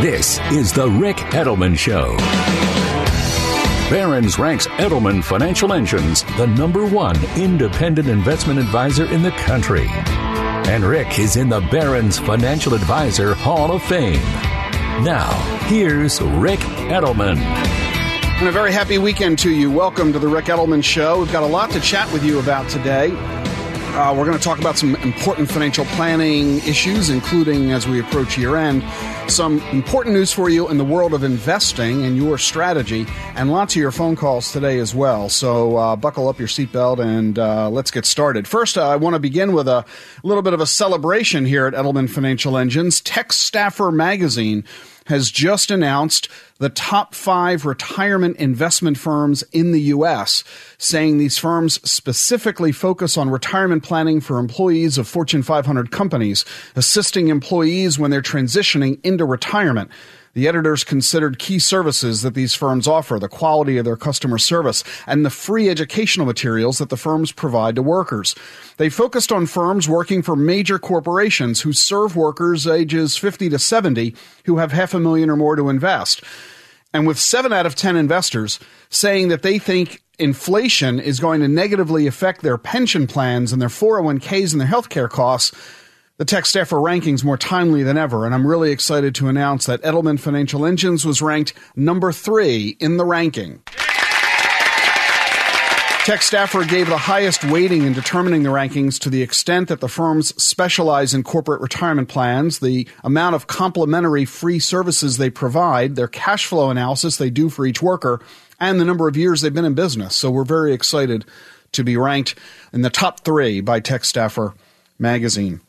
This is the Ric Edelman Show. Barron's ranks Edelman Financial Engines the number one independent investment advisor in the country. And Ric is in the Barron's Financial Advisor Hall of Fame. Now, here's Ric Edelman. And a very happy weekend to you. Welcome to the Ric Edelman Show. We've got a lot to chat with you about today. Uh, we're going to talk about some important financial planning issues, including as we approach year end, some important news for you in the world of investing and your strategy, and lots of your phone calls today as well. So uh, buckle up your seatbelt and uh, let's get started. First, uh, I want to begin with a little bit of a celebration here at Edelman Financial Engines. Tech Staffer Magazine has just announced the top five retirement investment firms in the U.S., saying these firms specifically focus on retirement planning for employees of Fortune 500 companies, assisting employees when they're transitioning into retirement. The editors considered key services that these firms offer, the quality of their customer service, and the free educational materials that the firms provide to workers. They focused on firms working for major corporations who serve workers ages 50 to 70 who have half a million or more to invest. And with seven out of 10 investors saying that they think inflation is going to negatively affect their pension plans and their 401ks and their healthcare costs, the Tech Staffer rankings more timely than ever, and I'm really excited to announce that Edelman Financial Engines was ranked number three in the ranking. Tech Staffer gave the highest weighting in determining the rankings to the extent that the firms specialize in corporate retirement plans, the amount of complimentary free services they provide, their cash flow analysis they do for each worker, and the number of years they've been in business. So we're very excited to be ranked in the top three by Tech Staffer magazine.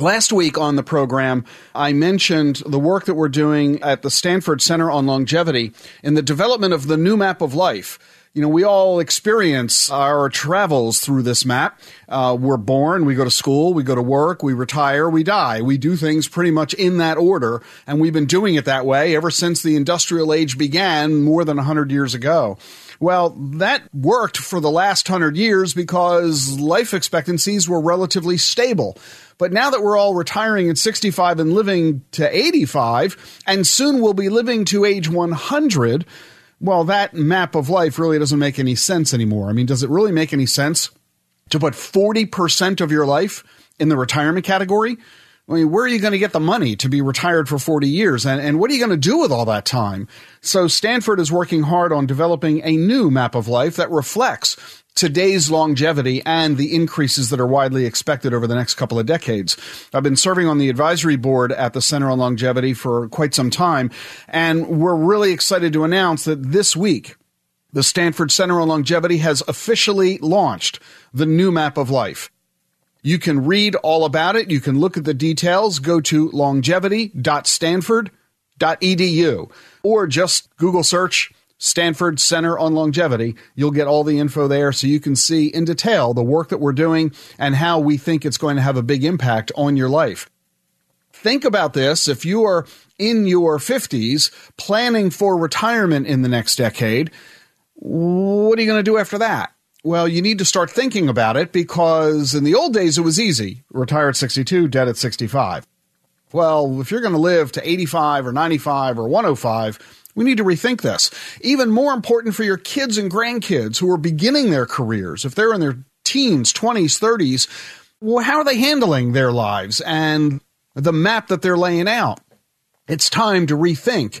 Last week on the program, I mentioned the work that we're doing at the Stanford Center on Longevity in the development of the new map of life. You know, we all experience our travels through this map. Uh, we're born, we go to school, we go to work, we retire, we die. We do things pretty much in that order, and we've been doing it that way ever since the industrial age began more than 100 years ago. Well, that worked for the last hundred years because life expectancies were relatively stable. But now that we're all retiring at 65 and living to 85, and soon we'll be living to age 100, well, that map of life really doesn't make any sense anymore. I mean, does it really make any sense to put 40% of your life in the retirement category? I mean, where are you going to get the money to be retired for 40 years? And, and what are you going to do with all that time? So Stanford is working hard on developing a new map of life that reflects today's longevity and the increases that are widely expected over the next couple of decades. I've been serving on the advisory board at the Center on Longevity for quite some time, and we're really excited to announce that this week, the Stanford Center on Longevity has officially launched the new map of life. You can read all about it. You can look at the details. Go to longevity.stanford.edu or just Google search Stanford Center on Longevity. You'll get all the info there so you can see in detail the work that we're doing and how we think it's going to have a big impact on your life. Think about this. If you are in your 50s planning for retirement in the next decade, what are you going to do after that? Well, you need to start thinking about it because in the old days it was easy. Retire at 62, dead at 65. Well, if you're going to live to 85 or 95 or 105, we need to rethink this. Even more important for your kids and grandkids who are beginning their careers, if they're in their teens, 20s, 30s, well, how are they handling their lives and the map that they're laying out? It's time to rethink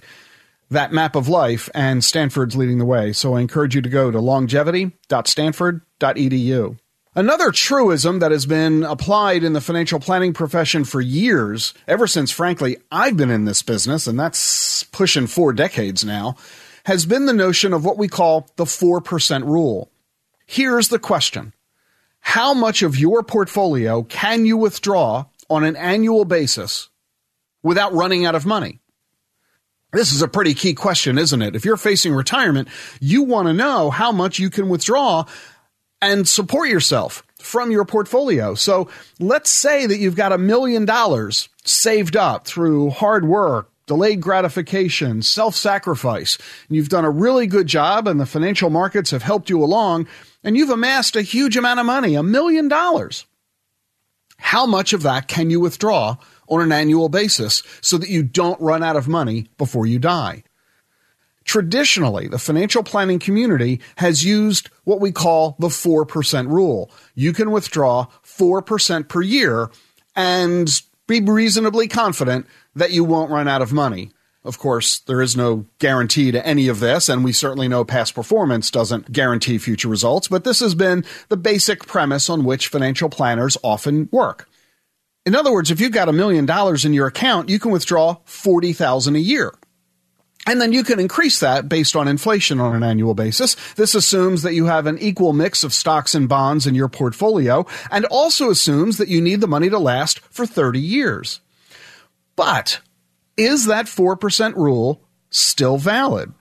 that map of life, and Stanford's leading the way. So I encourage you to go to longevity.stanford.edu. Another truism that has been applied in the financial planning profession for years, ever since, frankly, I've been in this business, and that's pushing four decades now, has been the notion of what we call the 4% rule. Here's the question How much of your portfolio can you withdraw on an annual basis without running out of money? This is a pretty key question, isn't it? If you're facing retirement, you want to know how much you can withdraw and support yourself from your portfolio. So let's say that you've got a million dollars saved up through hard work, delayed gratification, self sacrifice. You've done a really good job and the financial markets have helped you along and you've amassed a huge amount of money, a million dollars. How much of that can you withdraw on an annual basis so that you don't run out of money before you die? Traditionally, the financial planning community has used what we call the 4% rule. You can withdraw 4% per year and be reasonably confident that you won't run out of money. Of course, there is no guarantee to any of this, and we certainly know past performance doesn't guarantee future results, but this has been the basic premise on which financial planners often work. In other words, if you've got a million dollars in your account, you can withdraw 40,000 a year. And then you can increase that based on inflation on an annual basis. This assumes that you have an equal mix of stocks and bonds in your portfolio and also assumes that you need the money to last for 30 years. But is that 4% rule still valid?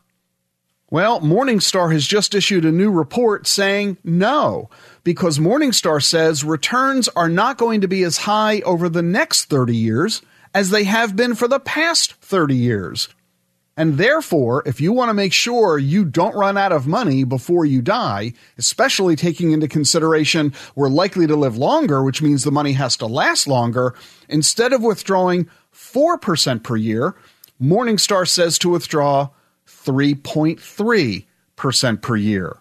Well, Morningstar has just issued a new report saying no, because Morningstar says returns are not going to be as high over the next 30 years as they have been for the past 30 years. And therefore, if you want to make sure you don't run out of money before you die, especially taking into consideration we're likely to live longer, which means the money has to last longer, instead of withdrawing 4% per year, Morningstar says to withdraw 3.3% per year.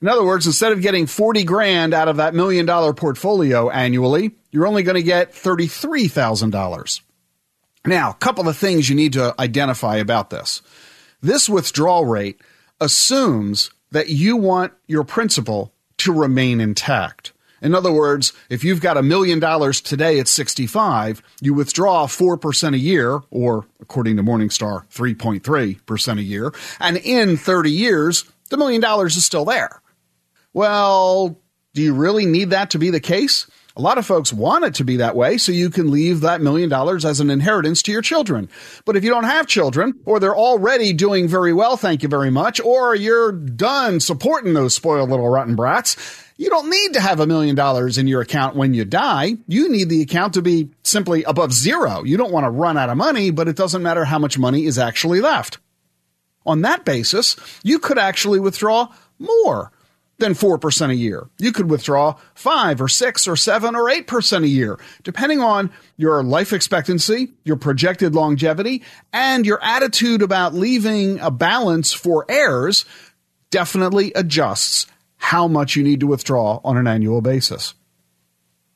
In other words, instead of getting 40 grand out of that million dollar portfolio annually, you're only going to get $33,000. Now, a couple of things you need to identify about this. This withdrawal rate assumes that you want your principal to remain intact. In other words, if you've got a million dollars today at 65, you withdraw 4% a year, or according to Morningstar, 3.3% a year, and in 30 years, the million dollars is still there. Well, do you really need that to be the case? A lot of folks want it to be that way so you can leave that million dollars as an inheritance to your children. But if you don't have children, or they're already doing very well, thank you very much, or you're done supporting those spoiled little rotten brats, you don't need to have a million dollars in your account when you die. You need the account to be simply above zero. You don't want to run out of money, but it doesn't matter how much money is actually left. On that basis, you could actually withdraw more than 4% a year. You could withdraw 5 or 6 or 7 or 8% a year, depending on your life expectancy, your projected longevity, and your attitude about leaving a balance for heirs definitely adjusts how much you need to withdraw on an annual basis.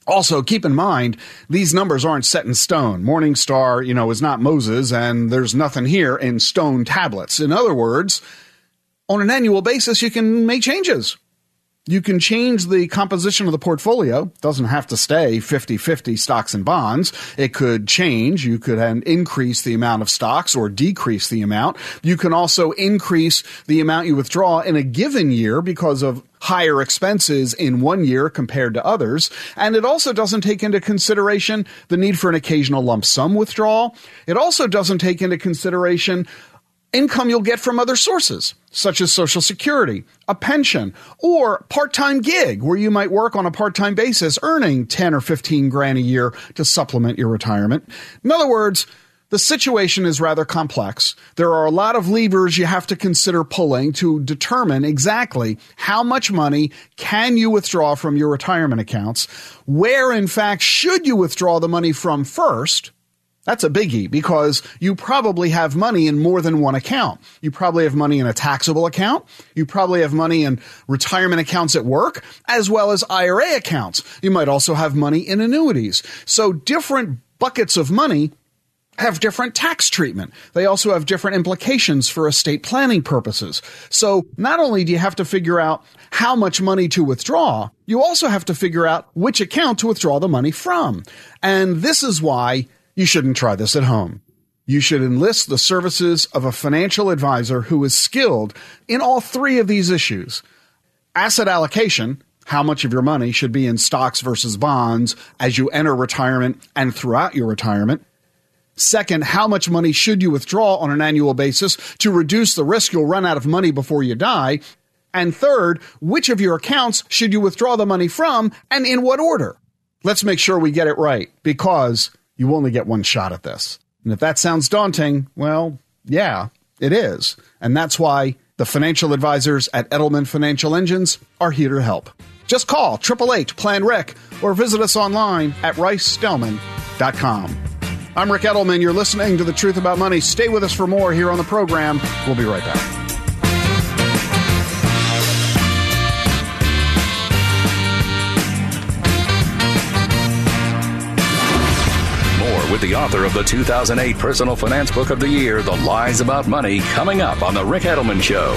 Also, keep in mind, these numbers aren't set in stone. Morningstar, you know, is not Moses, and there's nothing here in stone tablets. In other words, on an annual basis, you can make changes. You can change the composition of the portfolio. It doesn't have to stay 50-50 stocks and bonds. It could change. You could increase the amount of stocks or decrease the amount. You can also increase the amount you withdraw in a given year because of higher expenses in one year compared to others. And it also doesn't take into consideration the need for an occasional lump sum withdrawal. It also doesn't take into consideration income you'll get from other sources, such as Social Security, a pension, or part-time gig where you might work on a part-time basis earning 10 or 15 grand a year to supplement your retirement. In other words, the situation is rather complex. There are a lot of levers you have to consider pulling to determine exactly how much money can you withdraw from your retirement accounts, where in fact should you withdraw the money from first, that's a biggie because you probably have money in more than one account. You probably have money in a taxable account. You probably have money in retirement accounts at work, as well as IRA accounts. You might also have money in annuities. So different buckets of money have different tax treatment. They also have different implications for estate planning purposes. So not only do you have to figure out how much money to withdraw, you also have to figure out which account to withdraw the money from. And this is why you shouldn't try this at home. You should enlist the services of a financial advisor who is skilled in all three of these issues asset allocation, how much of your money should be in stocks versus bonds as you enter retirement and throughout your retirement. Second, how much money should you withdraw on an annual basis to reduce the risk you'll run out of money before you die? And third, which of your accounts should you withdraw the money from and in what order? Let's make sure we get it right because you only get one shot at this. And if that sounds daunting, well, yeah, it is. And that's why the financial advisors at Edelman Financial Engines are here to help. Just call 888 Plan Ric or visit us online at ricedelman.com. I'm Ric Edelman. You're listening to The Truth About Money. Stay with us for more here on the program. We'll be right back. With the author of the 2008 Personal Finance Book of the Year, The Lies About Money, coming up on The Ric Edelman Show.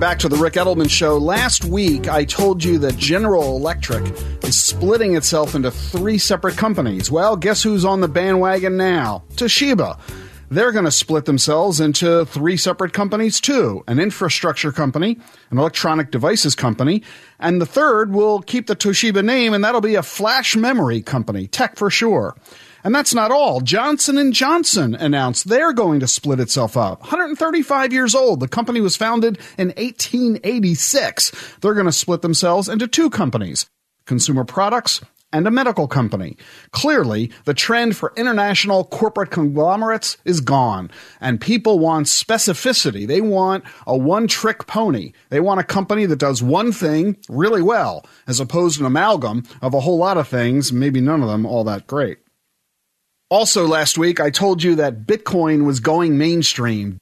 Welcome back to the Ric Edelman Show. Last week, I told you that General Electric is splitting itself into three separate companies. Well, guess who's on the bandwagon now? Toshiba. They're going to split themselves into three separate companies too an infrastructure company, an electronic devices company, and the third will keep the Toshiba name, and that'll be a flash memory company, tech for sure. And that's not all. Johnson & Johnson announced they're going to split itself up. 135 years old. The company was founded in 1886. They're going to split themselves into two companies. Consumer Products and a medical company. Clearly, the trend for international corporate conglomerates is gone, and people want specificity. They want a one trick pony. They want a company that does one thing really well, as opposed to an amalgam of a whole lot of things, maybe none of them all that great. Also, last week, I told you that Bitcoin was going mainstream.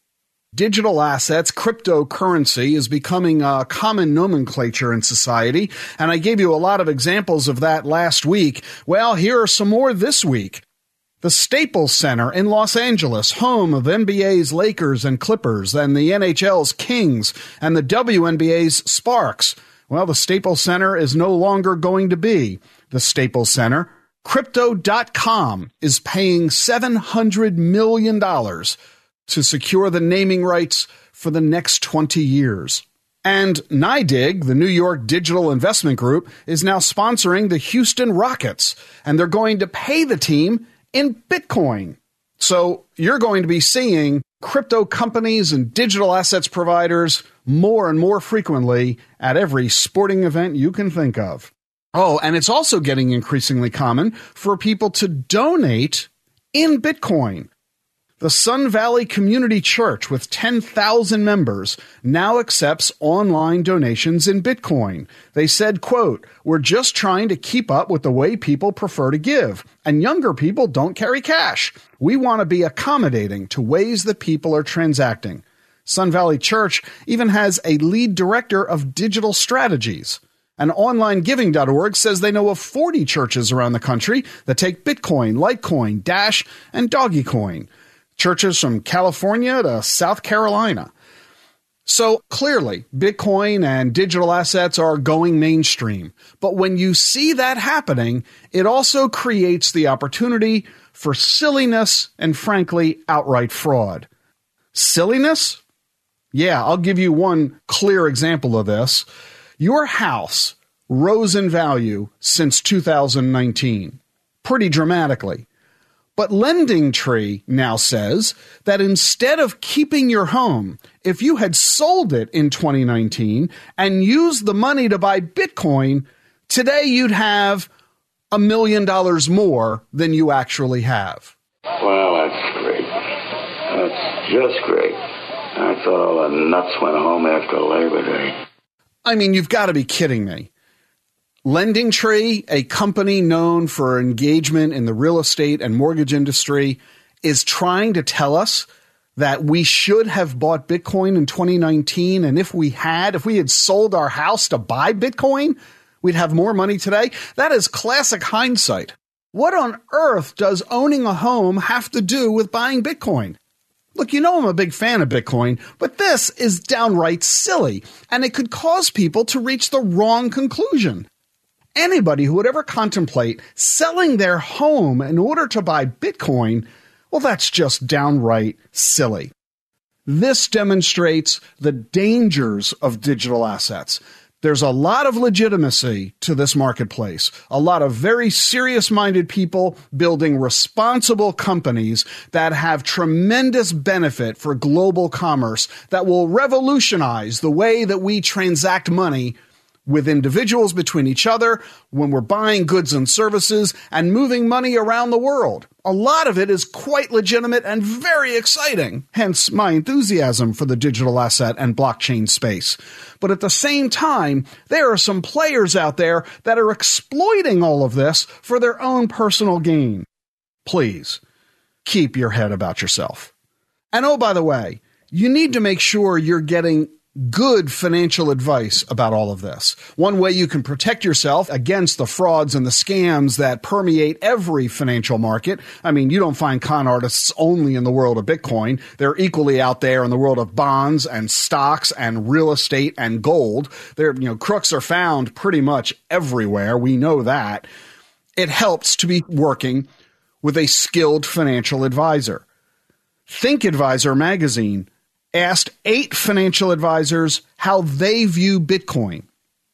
Digital assets, cryptocurrency, is becoming a common nomenclature in society, and I gave you a lot of examples of that last week. Well, here are some more this week. The Staples Center in Los Angeles, home of NBA's Lakers and Clippers, and the NHL's Kings, and the WNBA's Sparks. Well, the Staples Center is no longer going to be the Staples Center Crypto.com is paying $700 million to secure the naming rights for the next 20 years. And NYDIG, the New York Digital Investment Group, is now sponsoring the Houston Rockets, and they're going to pay the team in Bitcoin. So you're going to be seeing crypto companies and digital assets providers more and more frequently at every sporting event you can think of. Oh, and it's also getting increasingly common for people to donate in Bitcoin. The Sun Valley Community Church, with 10,000 members, now accepts online donations in Bitcoin. They said, quote, We're just trying to keep up with the way people prefer to give, and younger people don't carry cash. We want to be accommodating to ways that people are transacting. Sun Valley Church even has a lead director of digital strategies. And OnlineGiving.org says they know of 40 churches around the country that take Bitcoin, Litecoin, Dash, and Dogecoin. Churches from California to South Carolina. So clearly, Bitcoin and digital assets are going mainstream. But when you see that happening, it also creates the opportunity for silliness and, frankly, outright fraud. Silliness? Yeah, I'll give you one clear example of this. Your house rose in value since 2019, pretty dramatically. But Lending Tree now says that instead of keeping your home, if you had sold it in 2019 and used the money to buy Bitcoin, today you'd have a million dollars more than you actually have. Well, that's great. That's just great. I thought all the nuts went home after Labor Day. I mean, you've got to be kidding me. Lending Tree, a company known for engagement in the real estate and mortgage industry, is trying to tell us that we should have bought Bitcoin in 2019. And if we had, if we had sold our house to buy Bitcoin, we'd have more money today. That is classic hindsight. What on earth does owning a home have to do with buying Bitcoin? Look, you know I'm a big fan of Bitcoin, but this is downright silly, and it could cause people to reach the wrong conclusion. Anybody who would ever contemplate selling their home in order to buy Bitcoin, well, that's just downright silly. This demonstrates the dangers of digital assets. There's a lot of legitimacy to this marketplace. A lot of very serious minded people building responsible companies that have tremendous benefit for global commerce that will revolutionize the way that we transact money with individuals between each other when we're buying goods and services and moving money around the world. A lot of it is quite legitimate and very exciting, hence my enthusiasm for the digital asset and blockchain space. But at the same time, there are some players out there that are exploiting all of this for their own personal gain. Please, keep your head about yourself. And oh, by the way, you need to make sure you're getting good financial advice about all of this. One way you can protect yourself against the frauds and the scams that permeate every financial market. I mean, you don't find con artists only in the world of Bitcoin. They're equally out there in the world of bonds and stocks and real estate and gold. There, you know, crooks are found pretty much everywhere. We know that. It helps to be working with a skilled financial advisor. Think Advisor magazine asked eight financial advisors how they view Bitcoin.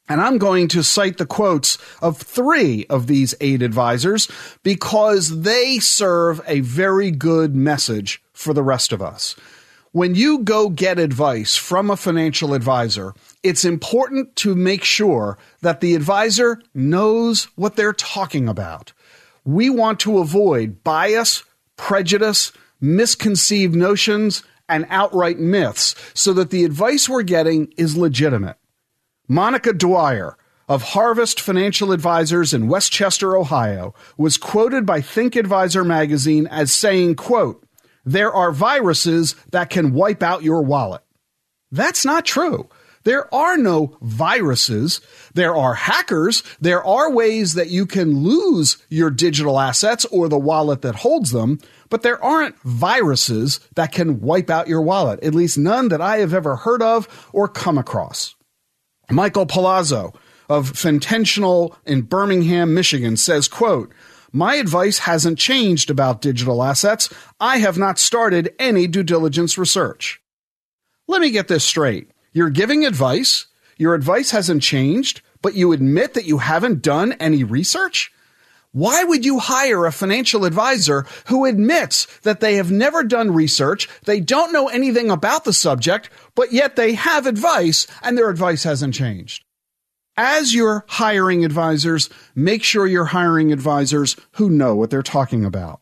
And I'm going to cite the quotes of three of these eight advisors because they serve a very good message for the rest of us. When you go get advice from a financial advisor, it's important to make sure that the advisor knows what they're talking about. We want to avoid bias, prejudice, misconceived notions, and outright myths so that the advice we're getting is legitimate. Monica Dwyer of Harvest Financial Advisors in Westchester, Ohio, was quoted by Think Advisor magazine as saying, quote, there are viruses that can wipe out your wallet. That's not true. There are no viruses. There are hackers. There are ways that you can lose your digital assets or the wallet that holds them, but there aren't viruses that can wipe out your wallet, at least none that I have ever heard of or come across. Michael Palazzo of Fintentional in Birmingham, Michigan says, quote, my advice hasn't changed about digital assets. I have not started any due diligence research. Let me get this straight. You're giving advice, your advice hasn't changed, but you admit that you haven't done any research? Why would you hire a financial advisor who admits that they have never done research, they don't know anything about the subject, but yet they have advice and their advice hasn't changed? As you're hiring advisors, make sure you're hiring advisors who know what they're talking about.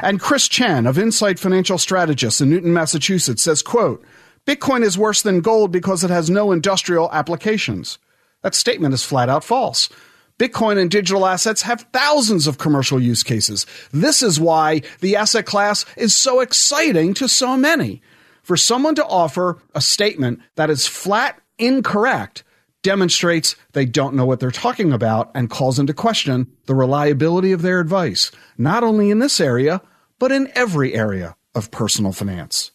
And Chris Chen of Insight Financial Strategists in Newton, Massachusetts says, quote, Bitcoin is worse than gold because it has no industrial applications. That statement is flat out false. Bitcoin and digital assets have thousands of commercial use cases. This is why the asset class is so exciting to so many. For someone to offer a statement that is flat incorrect demonstrates they don't know what they're talking about and calls into question the reliability of their advice, not only in this area, but in every area of personal finance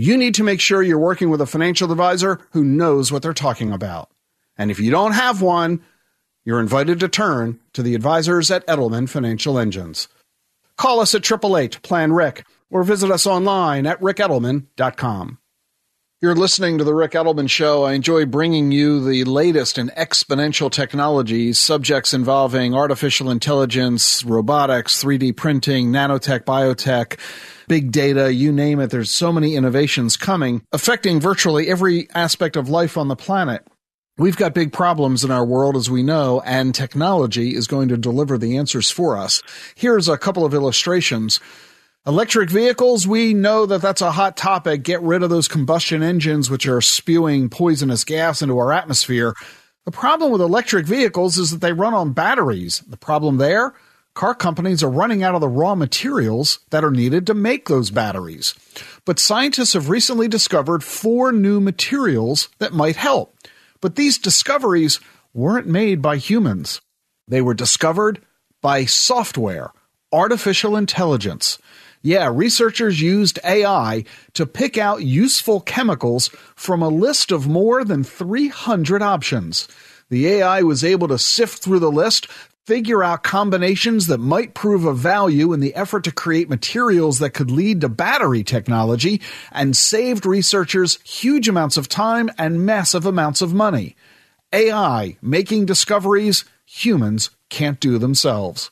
you need to make sure you're working with a financial advisor who knows what they're talking about. And if you don't have one, you're invited to turn to the advisors at Edelman Financial Engines. Call us at 888 Plan Ric or visit us online at ricedelman.com. You're listening to The Ric Edelman Show. I enjoy bringing you the latest in exponential technologies, subjects involving artificial intelligence, robotics, 3D printing, nanotech, biotech big data, you name it. There's so many innovations coming affecting virtually every aspect of life on the planet. We've got big problems in our world, as we know, and technology is going to deliver the answers for us. Here's a couple of illustrations. Electric vehicles, we know that that's a hot topic. Get rid of those combustion engines, which are spewing poisonous gas into our atmosphere. The problem with electric vehicles is that they run on batteries. The problem there? car companies are running out of the raw materials that are needed to make those batteries. But scientists have recently discovered four new materials that might help. But these discoveries weren't made by humans. They were discovered by software, artificial intelligence. Yeah, researchers used AI to pick out useful chemicals from a list of more than 300 options. The AI was able to sift through the list, figure out combinations that might prove of value in the effort to create materials that could lead to battery technology, and saved researchers huge amounts of time and massive amounts of money. AI making discoveries humans can't do themselves.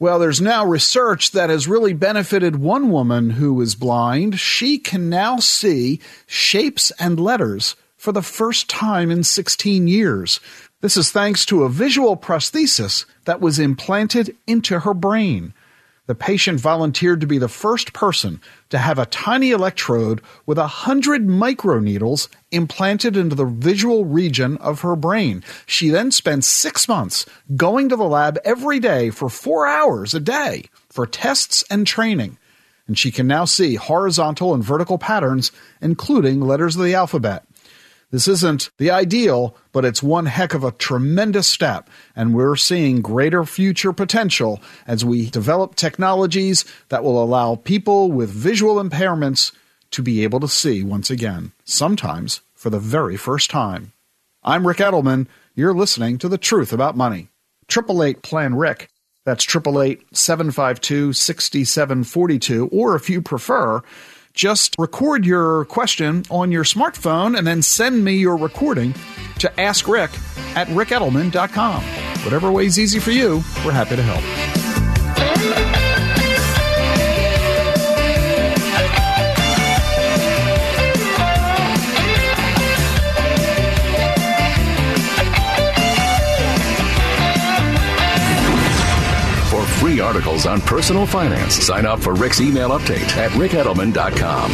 Well, there's now research that has really benefited one woman who is blind. She can now see shapes and letters for the first time in 16 years. This is thanks to a visual prosthesis that was implanted into her brain. The patient volunteered to be the first person to have a tiny electrode with a hundred microneedles implanted into the visual region of her brain. She then spent six months going to the lab every day for four hours a day for tests and training. And she can now see horizontal and vertical patterns, including letters of the alphabet. This isn't the ideal, but it's one heck of a tremendous step, and we're seeing greater future potential as we develop technologies that will allow people with visual impairments to be able to see once again, sometimes for the very first time. I'm Ric Edelman. You're listening to The Truth About Money. 888 Plan Ric. That's 888 752 6742. Or if you prefer, just record your question on your smartphone and then send me your recording to askric at ricedelman.com. Whatever way is easy for you, we're happy to help. Articles on personal finance, sign up for Ric's email update at ricedelman.com.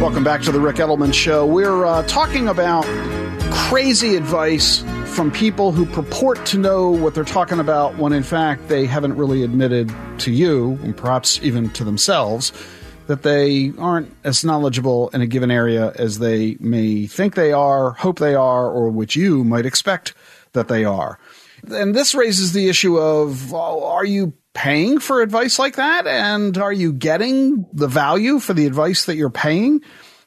Welcome back to the Ric Edelman Show. We're uh, talking about crazy advice from people who purport to know what they're talking about when in fact they haven't really admitted to you, and perhaps even to themselves, that they aren't as knowledgeable in a given area as they may think they are, hope they are, or which you might expect that they are. And this raises the issue of oh, are you paying for advice like that? And are you getting the value for the advice that you're paying?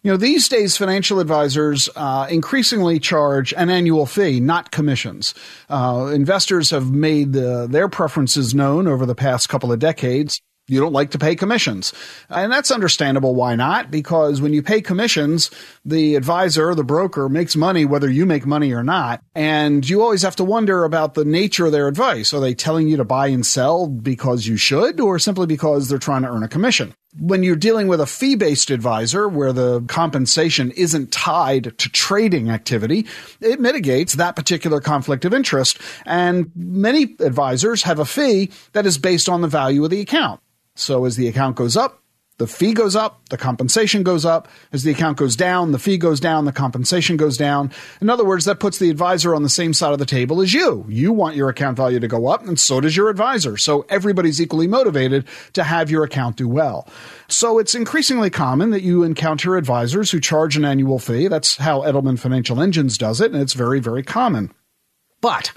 You know, these days, financial advisors uh, increasingly charge an annual fee, not commissions. Uh, investors have made uh, their preferences known over the past couple of decades. You don't like to pay commissions. And that's understandable. Why not? Because when you pay commissions, the advisor, the broker makes money whether you make money or not. And you always have to wonder about the nature of their advice. Are they telling you to buy and sell because you should or simply because they're trying to earn a commission? when you're dealing with a fee based advisor where the compensation isn't tied to trading activity, it mitigates that particular conflict of interest. And many advisors have a fee that is based on the value of the account. So as the account goes up, the fee goes up, the compensation goes up. As the account goes down, the fee goes down, the compensation goes down. In other words, that puts the advisor on the same side of the table as you. You want your account value to go up, and so does your advisor. So everybody's equally motivated to have your account do well. So it's increasingly common that you encounter advisors who charge an annual fee. That's how Edelman Financial Engines does it, and it's very, very common. But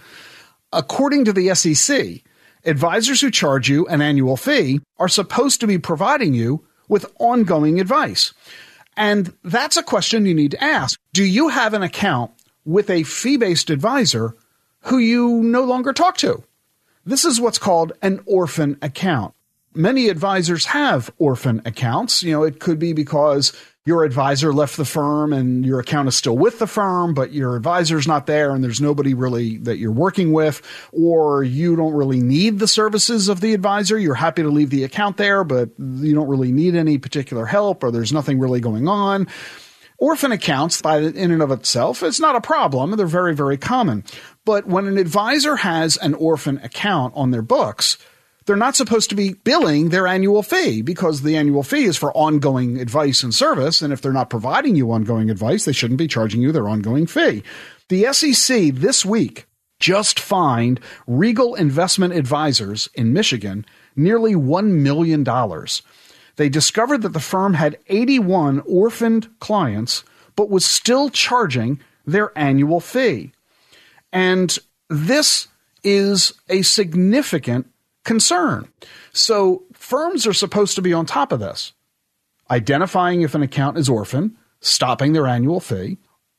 according to the SEC, advisors who charge you an annual fee are supposed to be providing you with ongoing advice. And that's a question you need to ask. Do you have an account with a fee based advisor who you no longer talk to? This is what's called an orphan account. Many advisors have orphan accounts. You know, it could be because your advisor left the firm and your account is still with the firm, but your advisor's not there and there's nobody really that you're working with, or you don't really need the services of the advisor. You're happy to leave the account there, but you don't really need any particular help or there's nothing really going on. Orphan accounts, by in and of itself, it's not a problem. They're very, very common. But when an advisor has an orphan account on their books, they're not supposed to be billing their annual fee because the annual fee is for ongoing advice and service. And if they're not providing you ongoing advice, they shouldn't be charging you their ongoing fee. The SEC this week just fined Regal Investment Advisors in Michigan nearly $1 million. they discovered that the firm had 81 orphaned clients, but was still charging their annual fee. And this is a significant concern. So firms are supposed to be on top of this, identifying if an account is orphan, stopping their annual fee,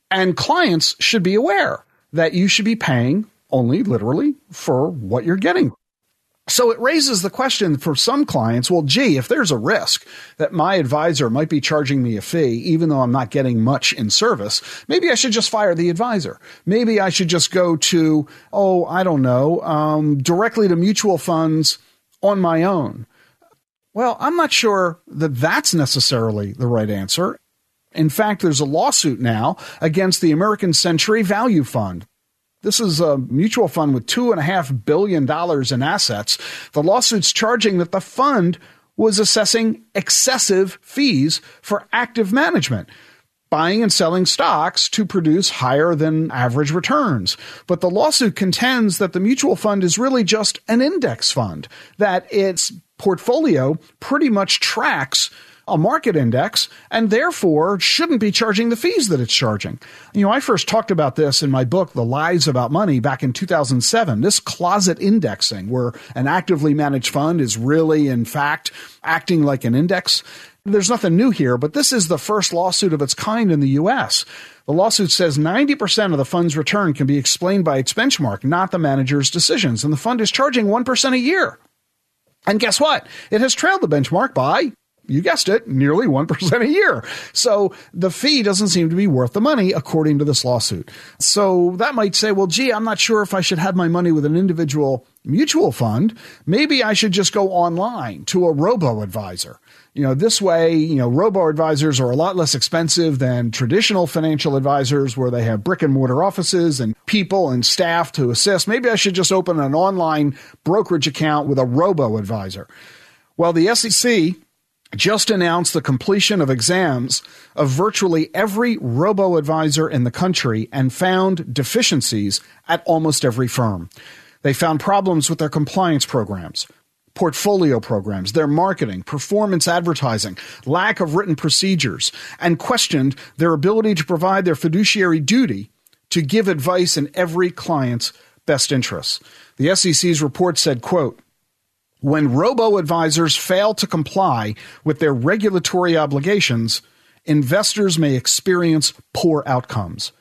and clients should be aware that you should be paying only literally for what you're getting so it raises the question for some clients well, gee, if there's a risk that my advisor might be charging me a fee, even though I'm not getting much in service, maybe I should just fire the advisor. Maybe I should just go to, oh, I don't know, um, directly to mutual funds on my own. Well, I'm not sure that that's necessarily the right answer. In fact, there's a lawsuit now against the American Century Value Fund. This is a mutual fund with $2.5 billion in assets. The lawsuit's charging that the fund was assessing excessive fees for active management buying and selling stocks to produce higher than average returns. But the lawsuit contends that the mutual fund is really just an index fund, that its portfolio pretty much tracks a market index and therefore shouldn't be charging the fees that it's charging. You know, I first talked about this in my book, The Lies About Money, back in 2007. This closet indexing, where an actively managed fund is really, in fact, acting like an index. There's nothing new here, but this is the first lawsuit of its kind in the U.S. The lawsuit says 90% of the fund's return can be explained by its benchmark, not the manager's decisions, and the fund is charging 1% a year. And guess what? It has trailed the benchmark by you guessed it, nearly 1% a year. So the fee doesn't seem to be worth the money, according to this lawsuit. So that might say, well, gee, I'm not sure if I should have my money with an individual mutual fund. Maybe I should just go online to a robo advisor. You know, this way, you know, robo advisors are a lot less expensive than traditional financial advisors where they have brick and mortar offices and people and staff to assist. Maybe I should just open an online brokerage account with a robo advisor. Well, the SEC just announced the completion of exams of virtually every robo advisor in the country and found deficiencies at almost every firm. They found problems with their compliance programs, portfolio programs, their marketing, performance advertising, lack of written procedures, and questioned their ability to provide their fiduciary duty to give advice in every client's best interests. The SEC's report said, quote, when robo advisors fail to comply with their regulatory obligations, investors may experience poor outcomes.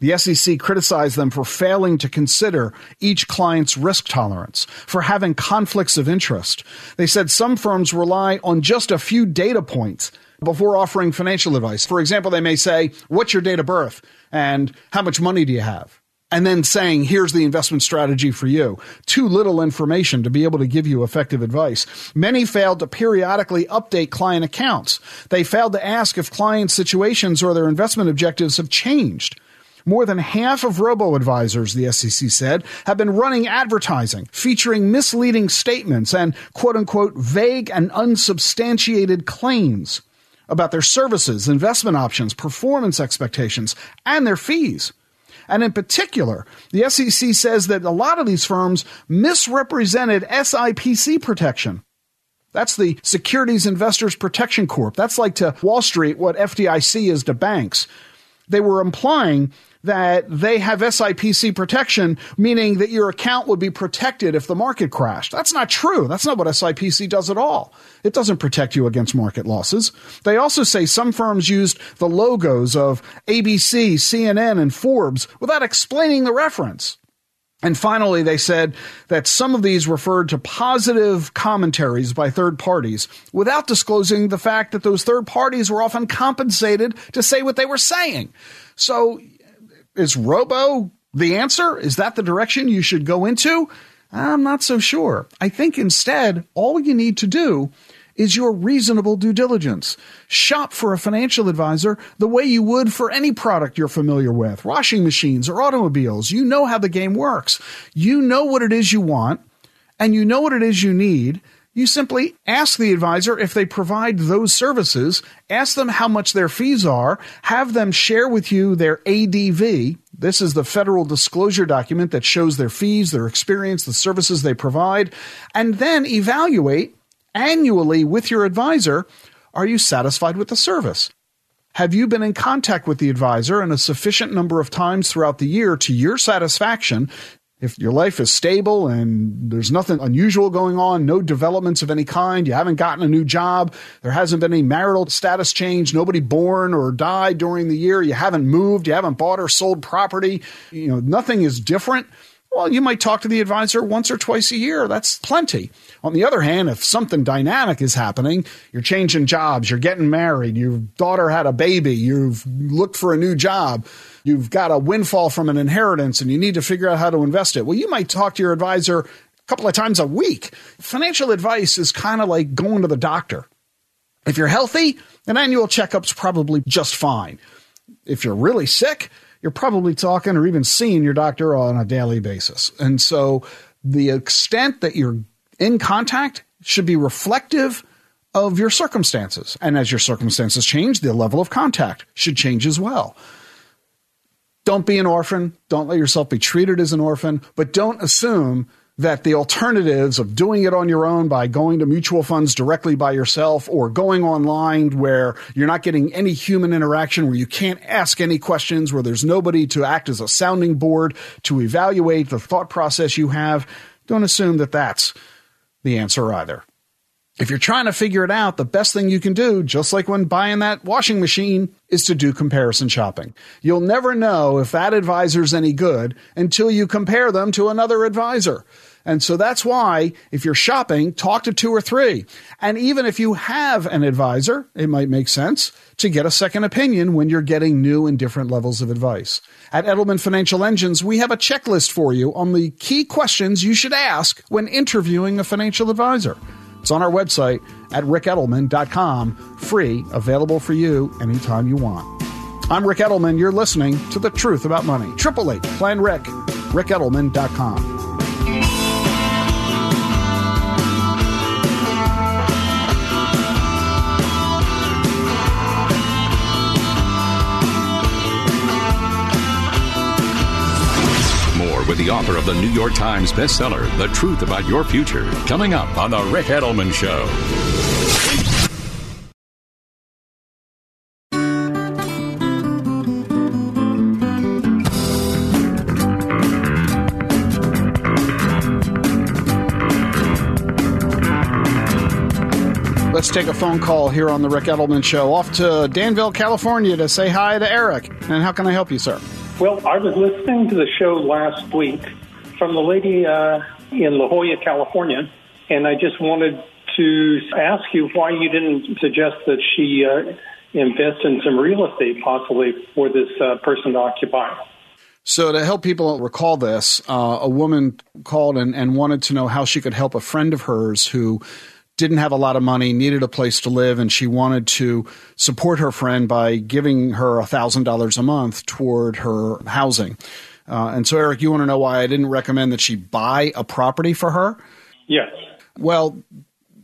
The SEC criticized them for failing to consider each client's risk tolerance, for having conflicts of interest. They said some firms rely on just a few data points before offering financial advice. For example, they may say, What's your date of birth? And how much money do you have? And then saying, here's the investment strategy for you. Too little information to be able to give you effective advice. Many failed to periodically update client accounts. They failed to ask if client situations or their investment objectives have changed. More than half of robo advisors, the SEC said, have been running advertising featuring misleading statements and quote unquote vague and unsubstantiated claims about their services, investment options, performance expectations, and their fees. And in particular, the SEC says that a lot of these firms misrepresented SIPC protection. That's the Securities Investors Protection Corp. That's like to Wall Street what FDIC is to banks. They were implying that they have SIPC protection, meaning that your account would be protected if the market crashed. That's not true. That's not what SIPC does at all. It doesn't protect you against market losses. They also say some firms used the logos of ABC, CNN, and Forbes without explaining the reference. And finally, they said that some of these referred to positive commentaries by third parties without disclosing the fact that those third parties were often compensated to say what they were saying. So is robo the answer? Is that the direction you should go into? I'm not so sure. I think instead, all you need to do is your reasonable due diligence. Shop for a financial advisor the way you would for any product you're familiar with washing machines or automobiles. You know how the game works. You know what it is you want, and you know what it is you need you simply ask the advisor if they provide those services, ask them how much their fees are, have them share with you their ADV. This is the federal disclosure document that shows their fees, their experience, the services they provide, and then evaluate annually with your advisor Are you satisfied with the service? Have you been in contact with the advisor in a sufficient number of times throughout the year to your satisfaction if your life is stable and there's nothing unusual going on, no developments of any kind, you haven't gotten a new job, there hasn't been any marital status change, nobody born or died during the year, you haven't moved, you haven't bought or sold property, you know, nothing is different. Well, you might talk to the advisor once or twice a year. That's plenty. On the other hand, if something dynamic is happening, you're changing jobs, you're getting married, your daughter had a baby, you've looked for a new job, you've got a windfall from an inheritance and you need to figure out how to invest it. Well, you might talk to your advisor a couple of times a week. Financial advice is kind of like going to the doctor. If you're healthy, an annual checkup's probably just fine. If you're really sick, you're probably talking or even seeing your doctor on a daily basis. And so the extent that you're in contact should be reflective of your circumstances. And as your circumstances change, the level of contact should change as well don't be an orphan. Don't let yourself be treated as an orphan, but don't assume that the alternatives of doing it on your own by going to mutual funds directly by yourself or going online where you're not getting any human interaction, where you can't ask any questions, where there's nobody to act as a sounding board to evaluate the thought process you have, don't assume that that's the answer either if you're trying to figure it out, the best thing you can do, just like when buying that washing machine, is to do comparison shopping. You'll never know if that advisor's any good until you compare them to another advisor. And so that's why if you're shopping, talk to two or three. And even if you have an advisor, it might make sense to get a second opinion when you're getting new and different levels of advice. At Edelman Financial Engines, we have a checklist for you on the key questions you should ask when interviewing a financial advisor. It's on our website at ricedelman.com, free, available for you anytime you want. I'm Ric Edelman. You're listening to The Truth About Money. 888 Plan Ric, ricedelman.com. author of the New York Times bestseller, The Truth About Your Future, coming up on The Ric Edelman Show. Let's take a phone call here on the Ric Edelman Show. Off to Danville, California to say hi to Eric. And how can I help you, sir? Well, I was listening to the show last week from the lady uh, in La Jolla, California, and I just wanted to ask you why you didn't suggest that she uh, invest in some real estate possibly for this uh, person to occupy. So, to help people recall this, uh, a woman called and, and wanted to know how she could help a friend of hers who didn't have a lot of money, needed a place to live, and she wanted to support her friend by giving her $1,000 a month toward her housing. Uh, and so, Eric, you want to know why I didn't recommend that she buy a property for her? Yes. Well,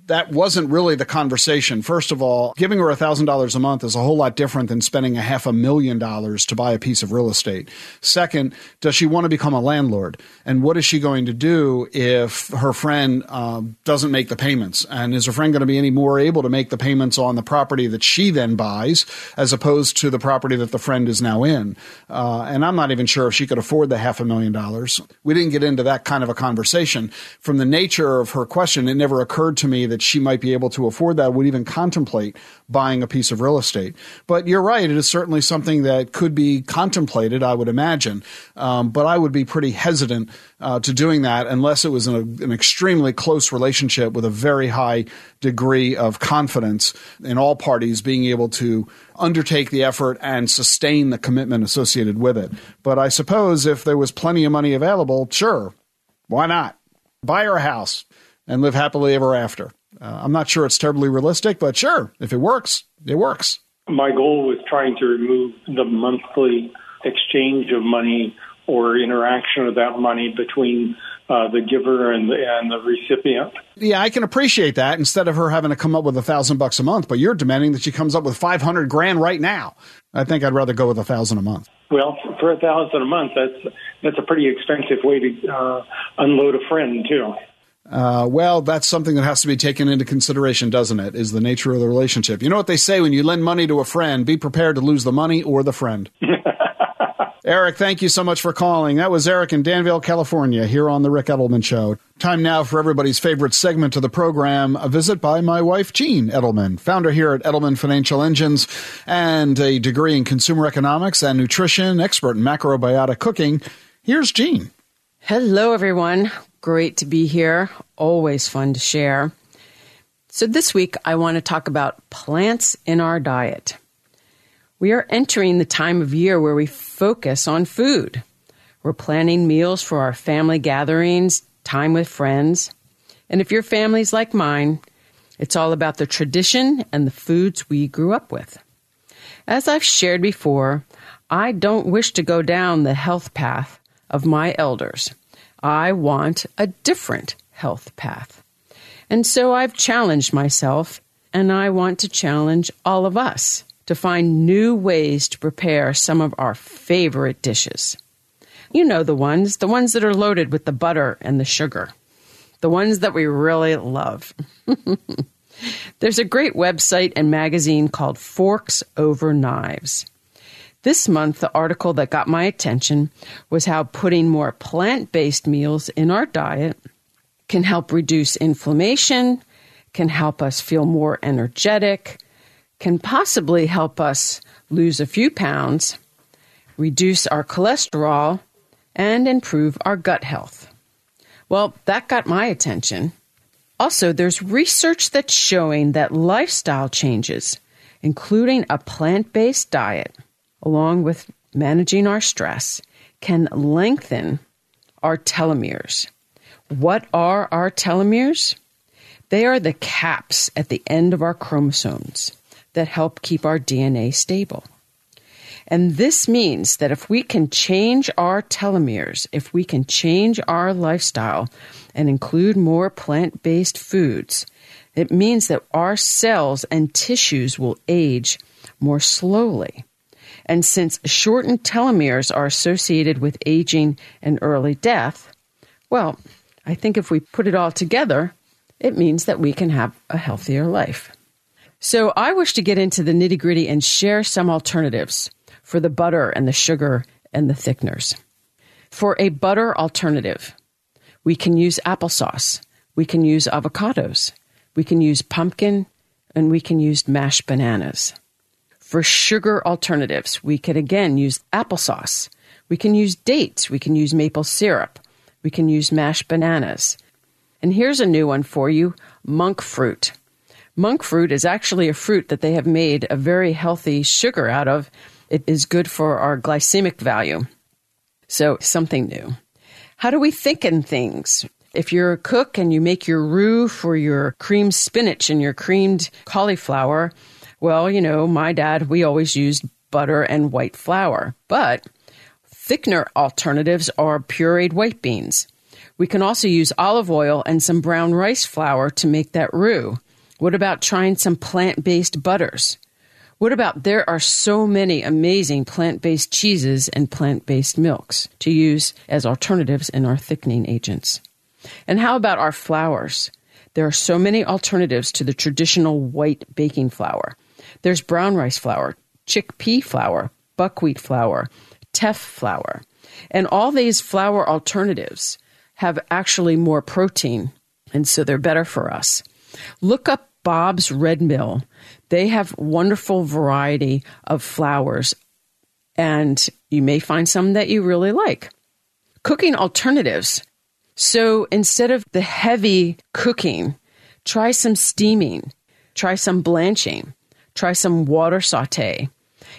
that wasn't really the conversation. First of all, giving her $1,000 a month is a whole lot different than spending a half a million dollars to buy a piece of real estate. Second, does she want to become a landlord? And what is she going to do if her friend uh, doesn't make the payments? And is her friend going to be any more able to make the payments on the property that she then buys as opposed to the property that the friend is now in? Uh, and I'm not even sure if she could afford the half a million dollars. We didn't get into that kind of a conversation. From the nature of her question, it never occurred to me that that she might be able to afford that would even contemplate buying a piece of real estate. But you're right; it is certainly something that could be contemplated. I would imagine, um, but I would be pretty hesitant uh, to doing that unless it was an, an extremely close relationship with a very high degree of confidence in all parties being able to undertake the effort and sustain the commitment associated with it. But I suppose if there was plenty of money available, sure, why not? Buy her a house and live happily ever after. Uh, I'm not sure it's terribly realistic, but sure, if it works, it works. My goal was trying to remove the monthly exchange of money or interaction of that money between uh, the giver and the, and the recipient. Yeah, I can appreciate that. Instead of her having to come up with a thousand bucks a month, but you're demanding that she comes up with five hundred grand right now. I think I'd rather go with a thousand a month. Well, for a thousand a month, that's that's a pretty expensive way to uh, unload a friend too. Uh, well, that's something that has to be taken into consideration, doesn't it? Is the nature of the relationship. You know what they say when you lend money to a friend, be prepared to lose the money or the friend. Eric, thank you so much for calling. That was Eric in Danville, California, here on The Ric Edelman Show. Time now for everybody's favorite segment of the program a visit by my wife, Jean Edelman, founder here at Edelman Financial Engines and a degree in consumer economics and nutrition, expert in macrobiotic cooking. Here's Jean. Hello, everyone. Great to be here. Always fun to share. So, this week I want to talk about plants in our diet. We are entering the time of year where we focus on food. We're planning meals for our family gatherings, time with friends. And if your family's like mine, it's all about the tradition and the foods we grew up with. As I've shared before, I don't wish to go down the health path of my elders. I want a different health path. And so I've challenged myself, and I want to challenge all of us to find new ways to prepare some of our favorite dishes. You know the ones, the ones that are loaded with the butter and the sugar, the ones that we really love. There's a great website and magazine called Forks Over Knives. This month, the article that got my attention was how putting more plant based meals in our diet can help reduce inflammation, can help us feel more energetic, can possibly help us lose a few pounds, reduce our cholesterol, and improve our gut health. Well, that got my attention. Also, there's research that's showing that lifestyle changes, including a plant based diet, along with managing our stress, can lengthen our telomeres. What are our telomeres? They are the caps at the end of our chromosomes that help keep our DNA stable. And this means that if we can change our telomeres, if we can change our lifestyle and include more plant based foods, it means that our cells and tissues will age more slowly. And since shortened telomeres are associated with aging and early death, well, I think if we put it all together, it means that we can have a healthier life. So I wish to get into the nitty gritty and share some alternatives for the butter and the sugar and the thickeners. For a butter alternative, we can use applesauce, we can use avocados, we can use pumpkin, and we can use mashed bananas. For sugar alternatives, we can again use applesauce, we can use dates, we can use maple syrup, we can use mashed bananas. And here's a new one for you monk fruit. Monk fruit is actually a fruit that they have made a very healthy sugar out of. It is good for our glycemic value. So, something new. How do we thicken things? If you're a cook and you make your roux for your creamed spinach and your creamed cauliflower, well, you know, my dad, we always used butter and white flour. But thickener alternatives are pureed white beans. We can also use olive oil and some brown rice flour to make that roux. What about trying some plant based butters? What about there are so many amazing plant based cheeses and plant based milks to use as alternatives in our thickening agents? And how about our flours? There are so many alternatives to the traditional white baking flour. There's brown rice flour, chickpea flour, buckwheat flour, teff flour. And all these flour alternatives have actually more protein, and so they're better for us. Look up Bob's Red Mill. They have wonderful variety of flours, and you may find some that you really like. Cooking alternatives. So instead of the heavy cooking, try some steaming, try some blanching, try some water saute.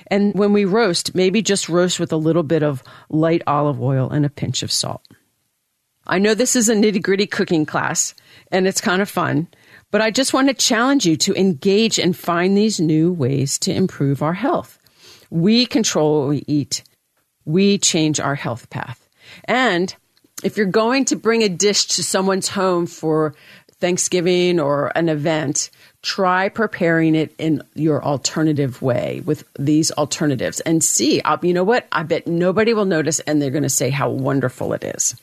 And when we roast, maybe just roast with a little bit of light olive oil and a pinch of salt. I know this is a nitty gritty cooking class and it's kind of fun, but I just want to challenge you to engage and find these new ways to improve our health. We control what we eat. We change our health path. And if you're going to bring a dish to someone's home for Thanksgiving or an event, try preparing it in your alternative way with these alternatives and see. You know what? I bet nobody will notice and they're going to say how wonderful it is.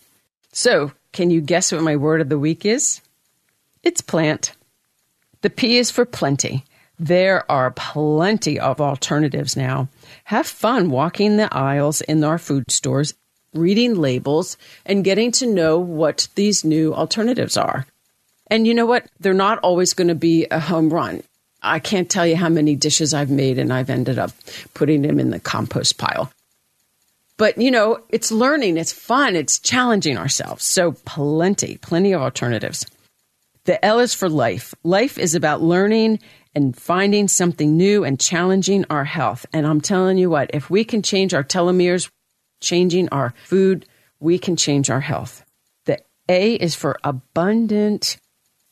So Can you guess what my word of the week is? It's plant. The P is for plenty. There are plenty of alternatives now. Have fun walking the aisles in our food stores, reading labels, and getting to know what these new alternatives are. And you know what? They're not always going to be a home run. I can't tell you how many dishes I've made and I've ended up putting them in the compost pile. But, you know, it's learning, it's fun, it's challenging ourselves. So, plenty, plenty of alternatives. The L is for life. Life is about learning and finding something new and challenging our health. And I'm telling you what, if we can change our telomeres, changing our food, we can change our health. The A is for abundant.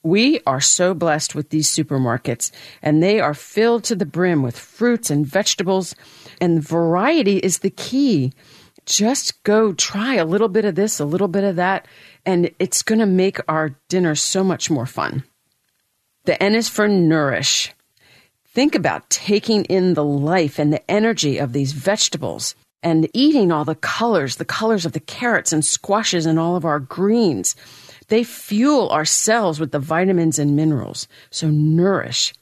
We are so blessed with these supermarkets, and they are filled to the brim with fruits and vegetables, and variety is the key. Just go try a little bit of this, a little bit of that, and it's going to make our dinner so much more fun. The N is for nourish. Think about taking in the life and the energy of these vegetables and eating all the colors, the colors of the carrots and squashes and all of our greens. They fuel our cells with the vitamins and minerals. So nourish.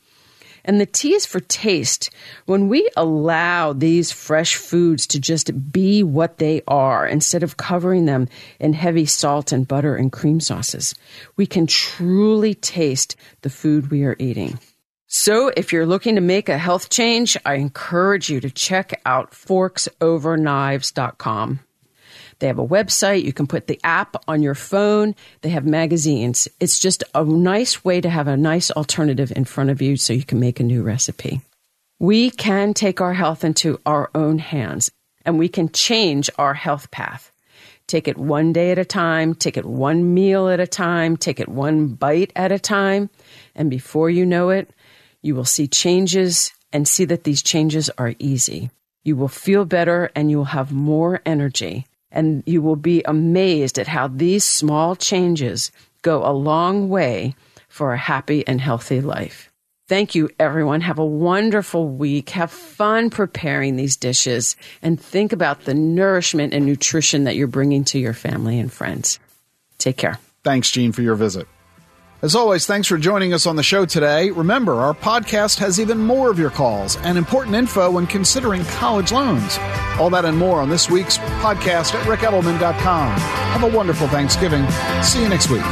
And the T is for taste. When we allow these fresh foods to just be what they are instead of covering them in heavy salt and butter and cream sauces, we can truly taste the food we are eating. So, if you're looking to make a health change, I encourage you to check out forksoverknives.com. They have a website. You can put the app on your phone. They have magazines. It's just a nice way to have a nice alternative in front of you so you can make a new recipe. We can take our health into our own hands and we can change our health path. Take it one day at a time, take it one meal at a time, take it one bite at a time. And before you know it, you will see changes and see that these changes are easy. You will feel better and you will have more energy. And you will be amazed at how these small changes go a long way for a happy and healthy life. Thank you, everyone. Have a wonderful week. Have fun preparing these dishes and think about the nourishment and nutrition that you're bringing to your family and friends. Take care. Thanks, Jean, for your visit. As always, thanks for joining us on the show today. Remember, our podcast has even more of your calls and important info when considering college loans. All that and more on this week's podcast at ricedelman.com. Have a wonderful Thanksgiving. See you next week.